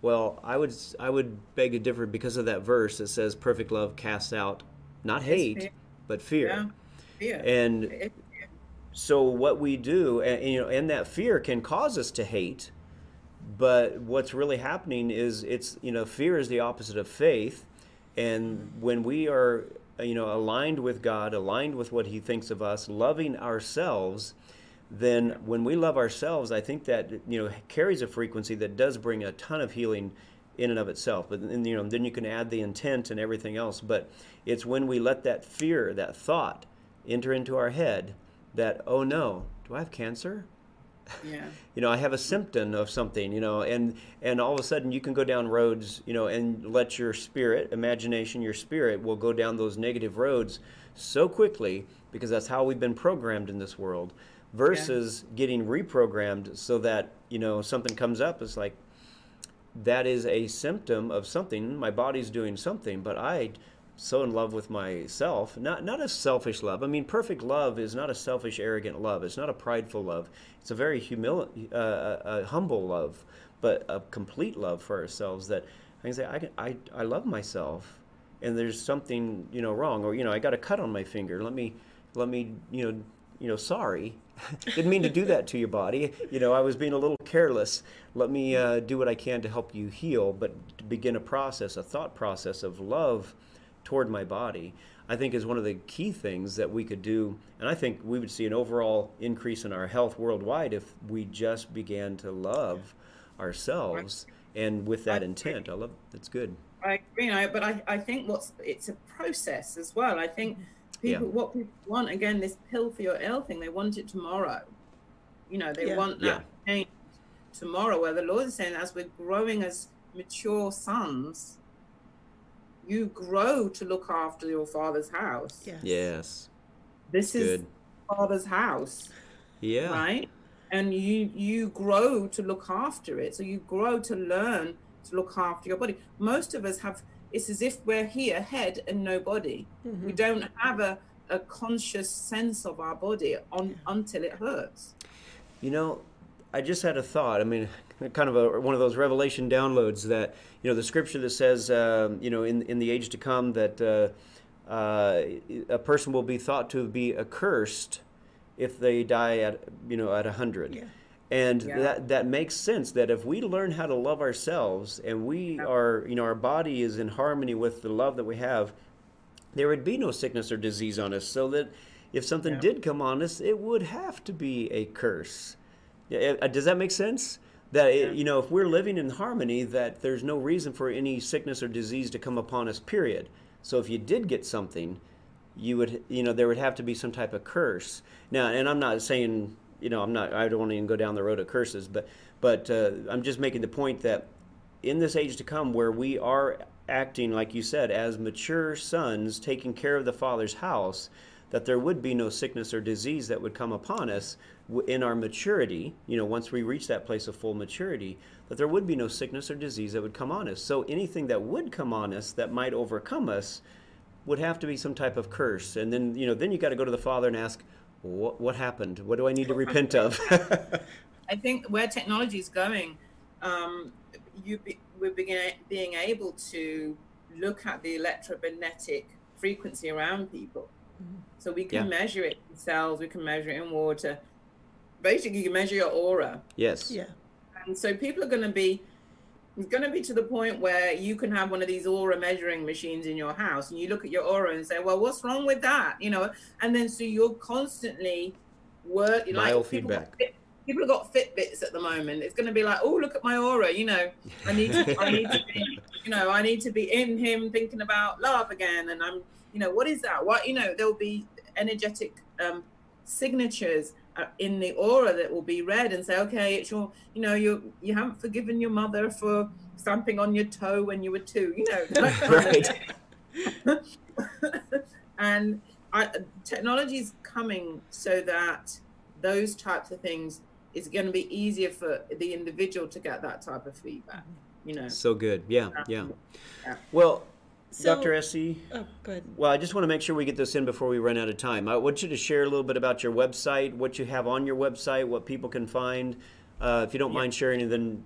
Well, I would I would beg to differ because of that verse that says perfect love casts out not hate but fear. Yeah. Fear. And It- so what we do and, and, you know and that fear can cause us to hate but what's really happening is it's you know fear is the opposite of faith and when we are you know aligned with god aligned with what he thinks of us loving ourselves then when we love ourselves i think that you know carries a frequency that does bring a ton of healing in and of itself. But and, you know then you can add the intent and everything else. But it's when we let that fear that thought enter into our head that oh no do i have cancer? Yeah. you know i have a symptom of something you know and and all of a sudden you can go down roads you know and let your spirit imagination your spirit will go down those negative roads so quickly because that's how we've been programmed in this world versus getting reprogrammed so that you know something comes up it's like that is a symptom of something. My body's doing something but i so in love with myself. Not not a selfish love. I mean perfect love is not a selfish arrogant love. It's not a prideful love. It's a very humil- uh, a, a humble love but a complete love for ourselves that i can say I, can, I i love myself and there's something you know wrong or you know i got a cut on my finger. Let me let me you know you know sorry didn't mean to do that to your body. You know i was being a little careless. Let me uh, do what i can to help you heal but to begin a process a thought process of love toward my body i think is one of the key things that we could do. And i think we would see an overall increase in our health worldwide if we just began to love ourselves and with that intent. I love that's good. I agree, I, but I, I think what's it's a process as well. I think people Yeah. what people want again this pill for your ill thing. They want it tomorrow. You know, they Yeah. want that change tomorrow. Where the Lord is saying, as we're growing as mature sons, you grow to look after your father's house. Yes. yes This is good father's house, yeah right? And you you grow to look after it. So you grow to learn to look after your body. Most of us have it's as if we're here, head and no body. We don't have a, a conscious sense of our body on until it hurts. You know, I just had a thought. I mean, kind of a, one of those revelation downloads that you know the scripture that says, um, you know, in in the age to come that uh, uh, a person will be thought to be accursed if they die at you know at a hundred. Yeah. And Yeah. that that makes sense. That if we learn how to love ourselves and we are, you know, our body is in harmony with the love that we have, there would be no sickness or disease on us. So that if something Yeah. did come on us, it would have to be a curse. Uh, Does that make sense? That it, Yeah. you know, if we're living in harmony, that there's no reason for any sickness or disease to come upon us. Period. So if you did get something, you would, you know, there would have to be some type of curse. Now, and I'm not saying, you know, I'm not, I don't want to even go down the road of curses, but, but uh, I'm just making the point that in this age to come where we are acting, like you said, as mature sons taking care of the Father's house, that there would be no sickness or disease that would come upon us in our maturity, you know, once we reach that place of full maturity, that there would be no sickness or disease that would come on us. So anything that would come on us that might overcome us would have to be some type of curse. And then, you know, then you got to go to the Father and ask, what, what happened? What do I need to repent of? I think where technology is going, um, you be, we're begin, being able to look at the electromagnetic frequency around people. So we can Yeah. measure it in cells, we can measure it in water. Basically, you can measure your aura. yes. Yeah. And so people are going to be it's going to be to the point where you can have one of these aura measuring machines in your house and you look at your aura and say well what's wrong with that? You know? And then so you're constantly work like people got people have got fitbits at the moment. It's going to be like oh look at my aura you know? I need to i need to be you know i need to be in him thinking about love again and i'm you know what is that? What you know there'll be energetic um signatures Uh, in the aura that will be read and say, okay, it's your, you know, you you haven't forgiven your mother for stamping on your toe when you were two, you know. Right. and I, technology is coming so that those types of things is going to be easier for the individual to get that type of feedback. You know. So good. Yeah. Yeah. Yeah. Well, So- Dr. Ese, Oh, good. well, I just want to make sure we get this in before we run out of time. I want you to share a little bit about your website, what you have on your website, what people can find. Uh, if you don't mind sharing, and then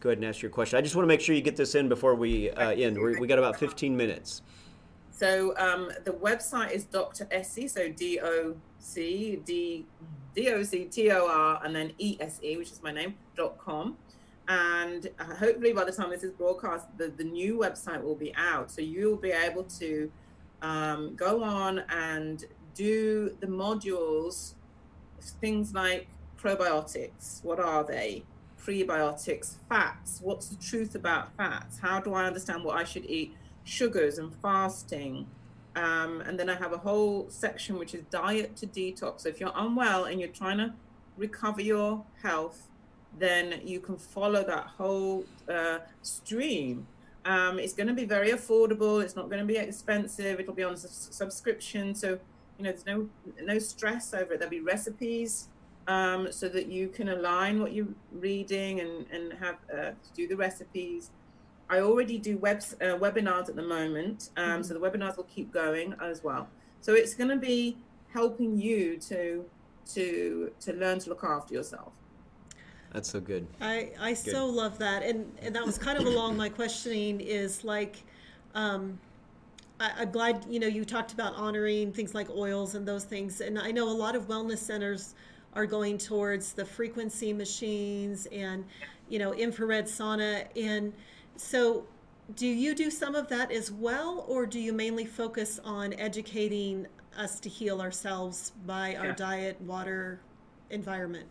go ahead and ask your question. I just want to make sure you get this in before we uh, end. We're, we got about 15 minutes. So um, the website is Dr. Ese, so D O C D D O C T O R and then E S E, which is my name, dot com. And uh, hopefully by the time this is broadcast, the, the new website will be out. So you'll be able to um, go on and do the modules, things like probiotics. What are they? Prebiotics, fats. What's the truth about fats? How do I understand what I should eat? Sugars and fasting. Um, and then I have a whole section which is diet to detox. So if you're unwell and you're trying to recover your health, then you can follow that whole uh, stream. Um, it's going to be very affordable. It's not going to be expensive. It'll be on a subscription, so you know there's no no stress over it. There'll be recipes um, so that you can align what you're reading and and have uh, do the recipes. I already do web uh, webinars at the moment, um, so the webinars will keep going as well. So it's going to be helping you to to to learn to look after yourself. That's so good. I, I so love that. And, and that was kind of along my questioning is like, um, I, I'm glad, you know, you talked about honoring things like oils and those things. And I know a lot of wellness centers are going towards the frequency machines and, you know, infrared sauna. And so do you do some of that as well, or do you mainly focus on educating us to heal ourselves by our Yeah. diet, water, environment?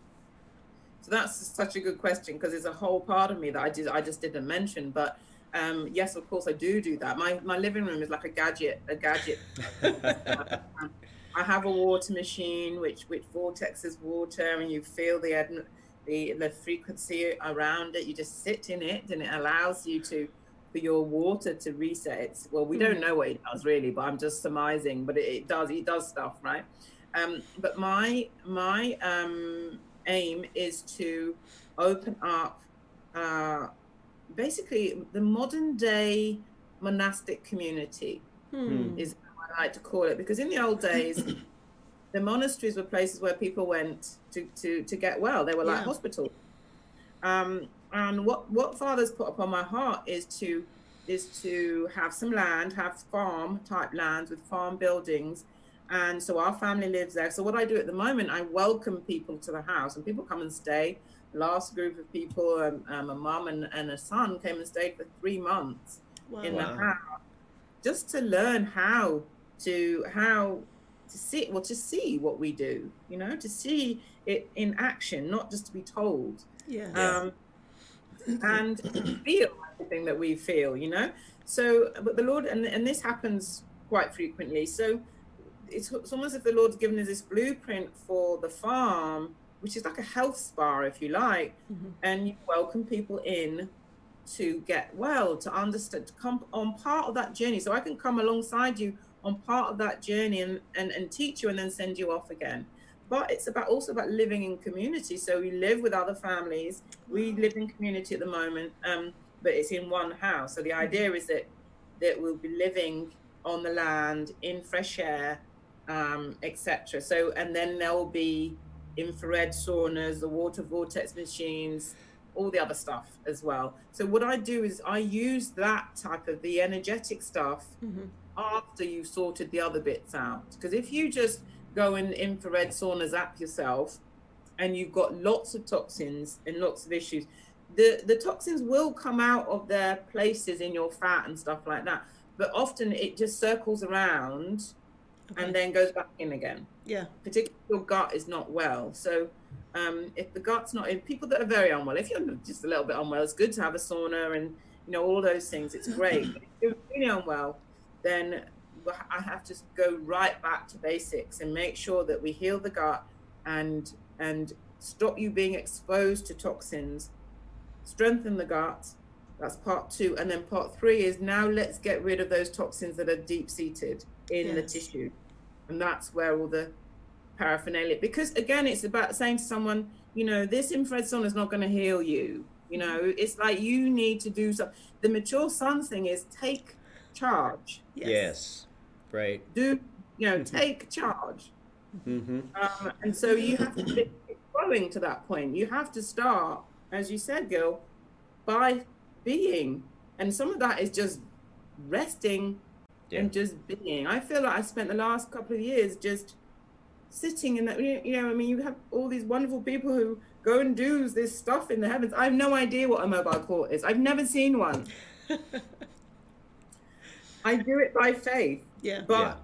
So that's such a good question because it's a whole part of me that I did I just didn't mention. But um, yes, of course I do do that. My my living room is like a gadget, a gadget. I have a water machine which which vortexes water, and you feel the the the frequency around it. You just sit in it, and it allows you to for your water to reset. It's, well, we don't know what it does really, but I'm just surmising. But it, it does it does stuff, right? Um, but my my um, aim is to open up uh, basically the modern day monastic community Hmm. is how I like to call it because in the old days the monasteries were places where people went to, to, to get well they were like Yeah. hospitals um, and what what father's put upon my heart is to is to have some land have farm type lands with farm buildings and so our family lives there so what i do at the moment i welcome people to the house and people come and stay last group of people um, um, a mum and, and a son came and stayed for three months Wow. in Wow. the house just to learn how to how to see well to see what we do you know to see it in action not just to be told Yeah. um, and feel everything that we feel you know so but the lord and, and this happens quite frequently so it's, it's almost as if the lord's given us this blueprint for the farm which is like a health spa if you like Mhm. and you welcome people in to get well, to understand, to come on part of that journey. So I can come alongside you on part of that journey and, and, and teach you and then send you off again. But it's about also about living in community. So we live with other families. We live in community at the moment, um, but it's in one house. So the idea is that that we'll be living on the land in fresh air, um, etc. So and then there will be infrared saunas, the water vortex machines, all the other stuff as well. So what I do is I use that type of the energetic stuff Mhm. after you've sorted the other bits out. Because if you just go in infrared saunas zap yourself and you've got lots of toxins and lots of issues, the, the toxins will come out of their places in your fat and stuff like that. But often it just circles around Okay. and then goes back in again yeah. particularly if your gut is not well. So um, if the gut's not in, people that are very unwell, if you're just a little bit unwell, it's good to have a sauna and you know all those things. It's great. But if you're really unwell, then I have to go right back to basics and make sure that we heal the gut and and stop you being exposed to toxins, strengthen the gut. That's part two, and then part three is now let's get rid of those toxins that are deep seated in the tissue, and that's where all the paraphernalia because again it's about saying to someone you know this infrared sauna is not going to heal you. You know it's like you need to do something the mature son thing is take charge. Yes. Right. do you know take charge. Mm-hmm. um, and so you have to be growing to that point. You have to start as you said gil by being. And some of that is just resting Yeah. and just being i feel like i spent the last couple of years just sitting in that you know i mean you have all these wonderful people who go and do this stuff in the heavens i have no idea what a mobile court is i've never seen one i do it by faith Yeah. but Yeah.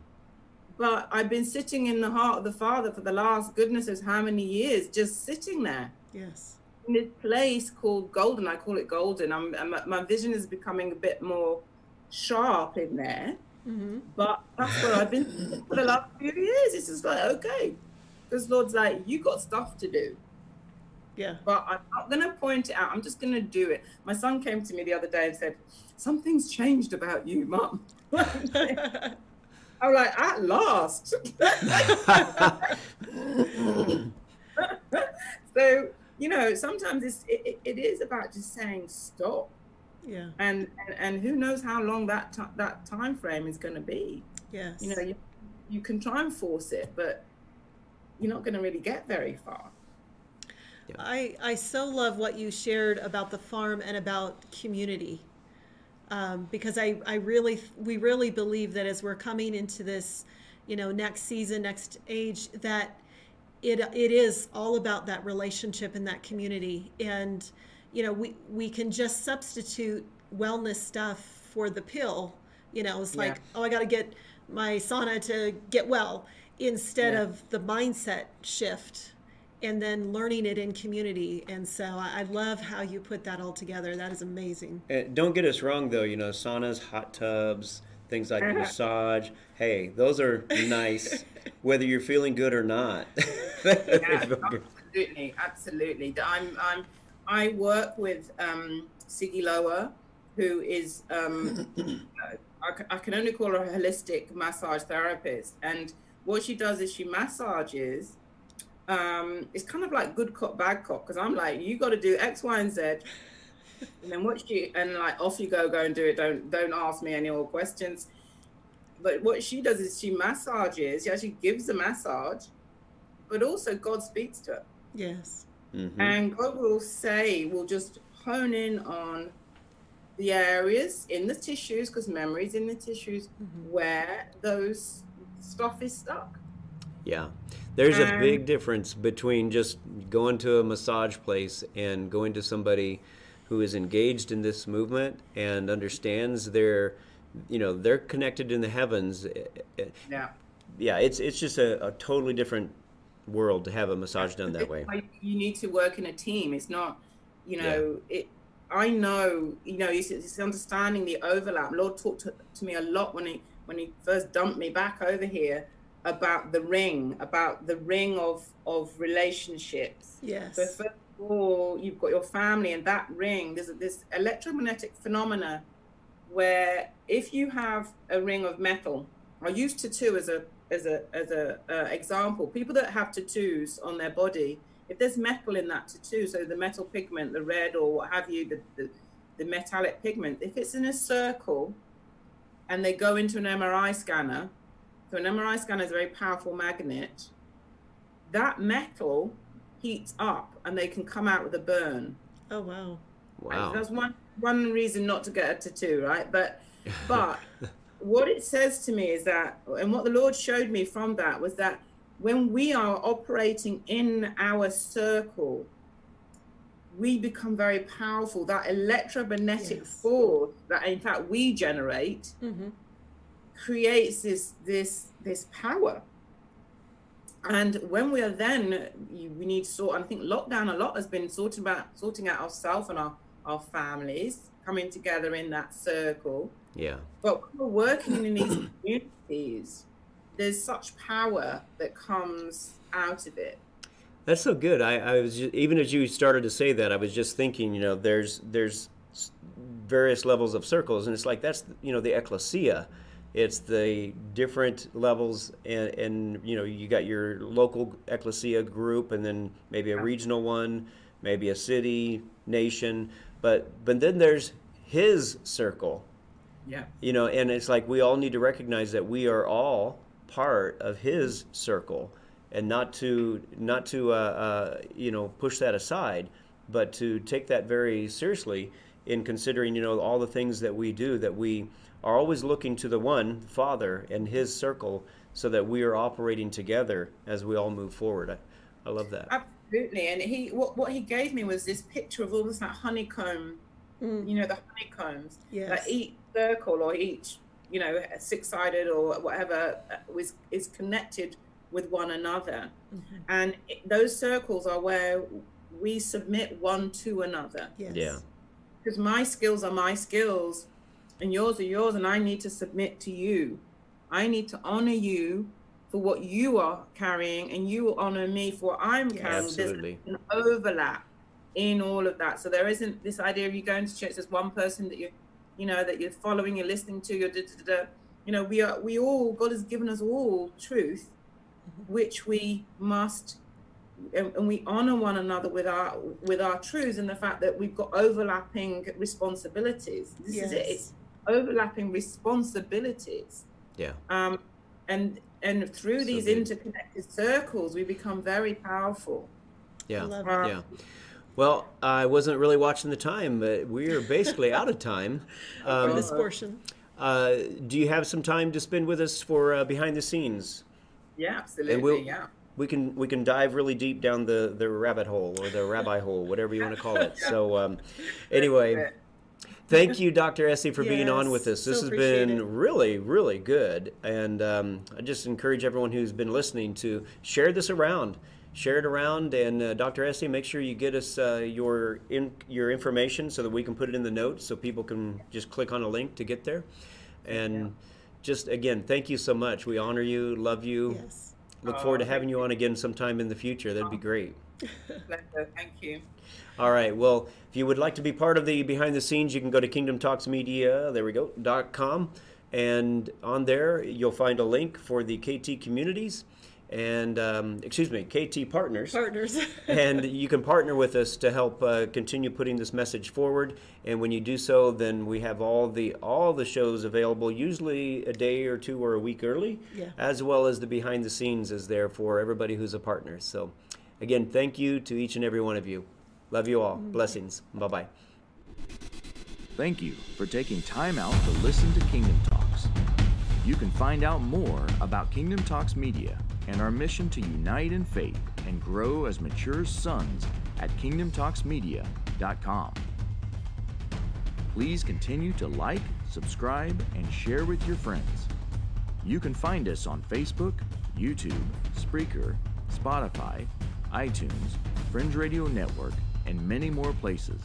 but i've been sitting in the heart of the father for the last goodness knows how many years just sitting there Yes. in this place called golden i call it golden i'm, I'm my vision is becoming a bit more sharp in there hmm but that's where I've been for the last few years. It's just like, okay. Because Lord's like, you got stuff to do. Yeah. But I'm not going to point it out. I'm just going to do it. My son came to me the other day and said, Something's changed about you, mum. I'm like, At last. so, you know, sometimes it's, it, it- it is about just saying stop. Yeah. And, and, and who knows how long that, ti that time frame is going to be Yes. you know you, you can try and force it but you're not going to really get very far I, I so love what you shared about the farm and about community. Um, because I, I really, we really believe that as we're coming into this, you know, next season, next age, that it, it is all about that relationship and that community. And, you know, we, we can just substitute wellness stuff for the pill. You know, it's like, Yeah. oh, I got to get my sauna to get well instead Yeah. of the mindset shift and then learning it in community. And so I, I love how you put that all together. That is amazing. Uh, don't get us wrong, though. You know, saunas, hot tubs, things like massage. Hey, those are nice, whether you're feeling good or not. yeah, absolutely absolutely i'm i'm i work with um siggy lower who is um I, I can only call her a holistic massage therapist. And what she does is she massages um it's kind of like good cop bad cop because i'm like you got to do x y and z. And then what she and like off you go go and do it. Don't don't ask me any more questions. But what she does is she massages she actually gives a massage but also god speaks to her. Yes. Mhm. and god will say we'll just hone in on the areas in the tissues because memories in the tissues where those stuff is stuck Yeah. There's a big difference between just going to a massage place and going to somebody who is engaged in this movement and understands their, you know, they're connected in the heavens. Yeah Yeah, it's it's just a, a totally different world to have a massage done that way. You need to work in a team. It's not, you know, it. I know, you know, it's, it's understanding the overlap. Lord talked to, to me a lot when he when he first dumped me back over here about the ring, about the ring of of relationships. Yes. So first of or you've got your family and that ring, there's this electromagnetic phenomena where if you have a ring of metal, I used to too as a as a as a uh, example. People that have tattoos on their body, if there's metal in that tattoo, so the metal pigment, the red or what have you, the, the, the metallic pigment, if it's in a circle and they go into an MRI scanner, so an MRI scanner is a very powerful magnet, that metal heats up and they can come out with a burn. Oh wow. Wow. That's one one reason not to get a tattoo, right? But but what it says to me is that and what the Lord showed me from that was that when we are operating in our circle, we become very powerful. That electromagnetic Yes. force that in fact we generate Mm-hmm. creates this this this power and when we are then we need to sort i think lockdown a lot has been sorting about sorting out ourselves and our our families coming together in that circle Yeah. but when we're working in these communities there's such power that comes out of it That's so good. I, I was just, even as you started to say that, I was just thinking, you know, there's there's various levels of circles, and it's like that's you know the ecclesia. It's the different levels, and, and you know you got your local ecclesia group, and then maybe a regional one, maybe a city, nation, but but then there's his circle, yeah. You know and it's like we all need to recognize that we are all part of his circle and not to not to uh, uh, you know push that aside but to take that very seriously in considering you know all the things that we do that we are always looking to the one father and his circle so that we are operating together as we all move forward. I, I love that. Absolutely. And he what, what he gave me was this picture of almost like honeycomb Mm. you know the honeycombs Yes. that each circle or each you know six-sided or whatever uh, was is connected with one another Mhm. and it, those circles are where we submit one to another Yes. Yeah. because my skills are my skills and yours are yours and i need to submit to you i need to honor you for what you are carrying and you will honor me for what i'm Yes. carrying Absolutely. there's an overlap in all of that so there isn't this idea of you going to church there's one person that you you know that you're following you're listening to you're da, da, da, da. you know we are we all god has given us all truth which we must and, and we honor one another with our with our truths and the fact that we've got overlapping responsibilities this is it it's overlapping responsibilities yeah um and and through So these good. interconnected circles we become very powerful yeah Um. Yeah. Well, I wasn't really watching the time, but we are basically out of time. For Um, this portion. uh, do you have some time to spend with us for uh, behind the scenes? yeah absolutely we'll- yeah We can we can dive really deep down the, the rabbit hole or the rabbi hole, whatever you want to call it. So um, anyway, thank you, Dr. Ese, for being on with Yes, us. This so has been it. really really good, and um, I just encourage everyone who's been listening to share this around. Share it around, and uh, Dr. Ese, make sure you get us uh, your in, your information so that we can put it in the notes, so people can just click on a link to get there. And just again, thank you so much. We honor you, love you. Yes. Look forward to Oh, having you on again sometime in the future. That'd be great. Pleasure. thank you All right. Well, if you would like to be part of the behind the scenes, you can go to Kingdom Talks Media. There we go. dot com, and on there you'll find a link for the KT communities, and um, excuse me, KT partners. Partners. and you can partner with us to help uh, continue putting this message forward. And when you do so, then we have all the all the shows available, usually a day or two or a week early, Yeah. as well as the behind the scenes is there for everybody who's a partner. So, again, thank you to each and every one of you. Love you all. Blessings. Bye bye. Thank you for taking time out to listen to Kingdom Talks. You can find out more about Kingdom Talks Media and our mission to unite in faith and grow as mature sons at kingdomtalksmedia.com. Please continue to like, subscribe, and share with your friends. You can find us on Facebook, YouTube, Spreaker, Spotify, iTunes, Fringe Radio Network, and many more places.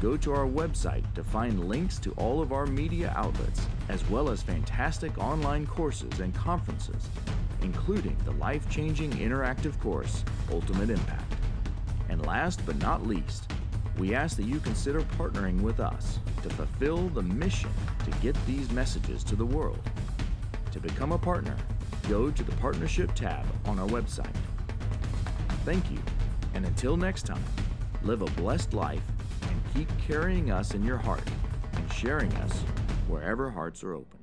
Go to our website to find links to all of our media outlets, as well as fantastic online courses and conferences, including the life changing interactive course, Ultimate Impact. And last but not least, we ask that you consider partnering with us to fulfill the mission to get these messages to the world. To become a partner, go to the Partnership tab on our website. Thank you, and until next time, live a blessed life and keep carrying us in your heart and sharing us wherever hearts are open.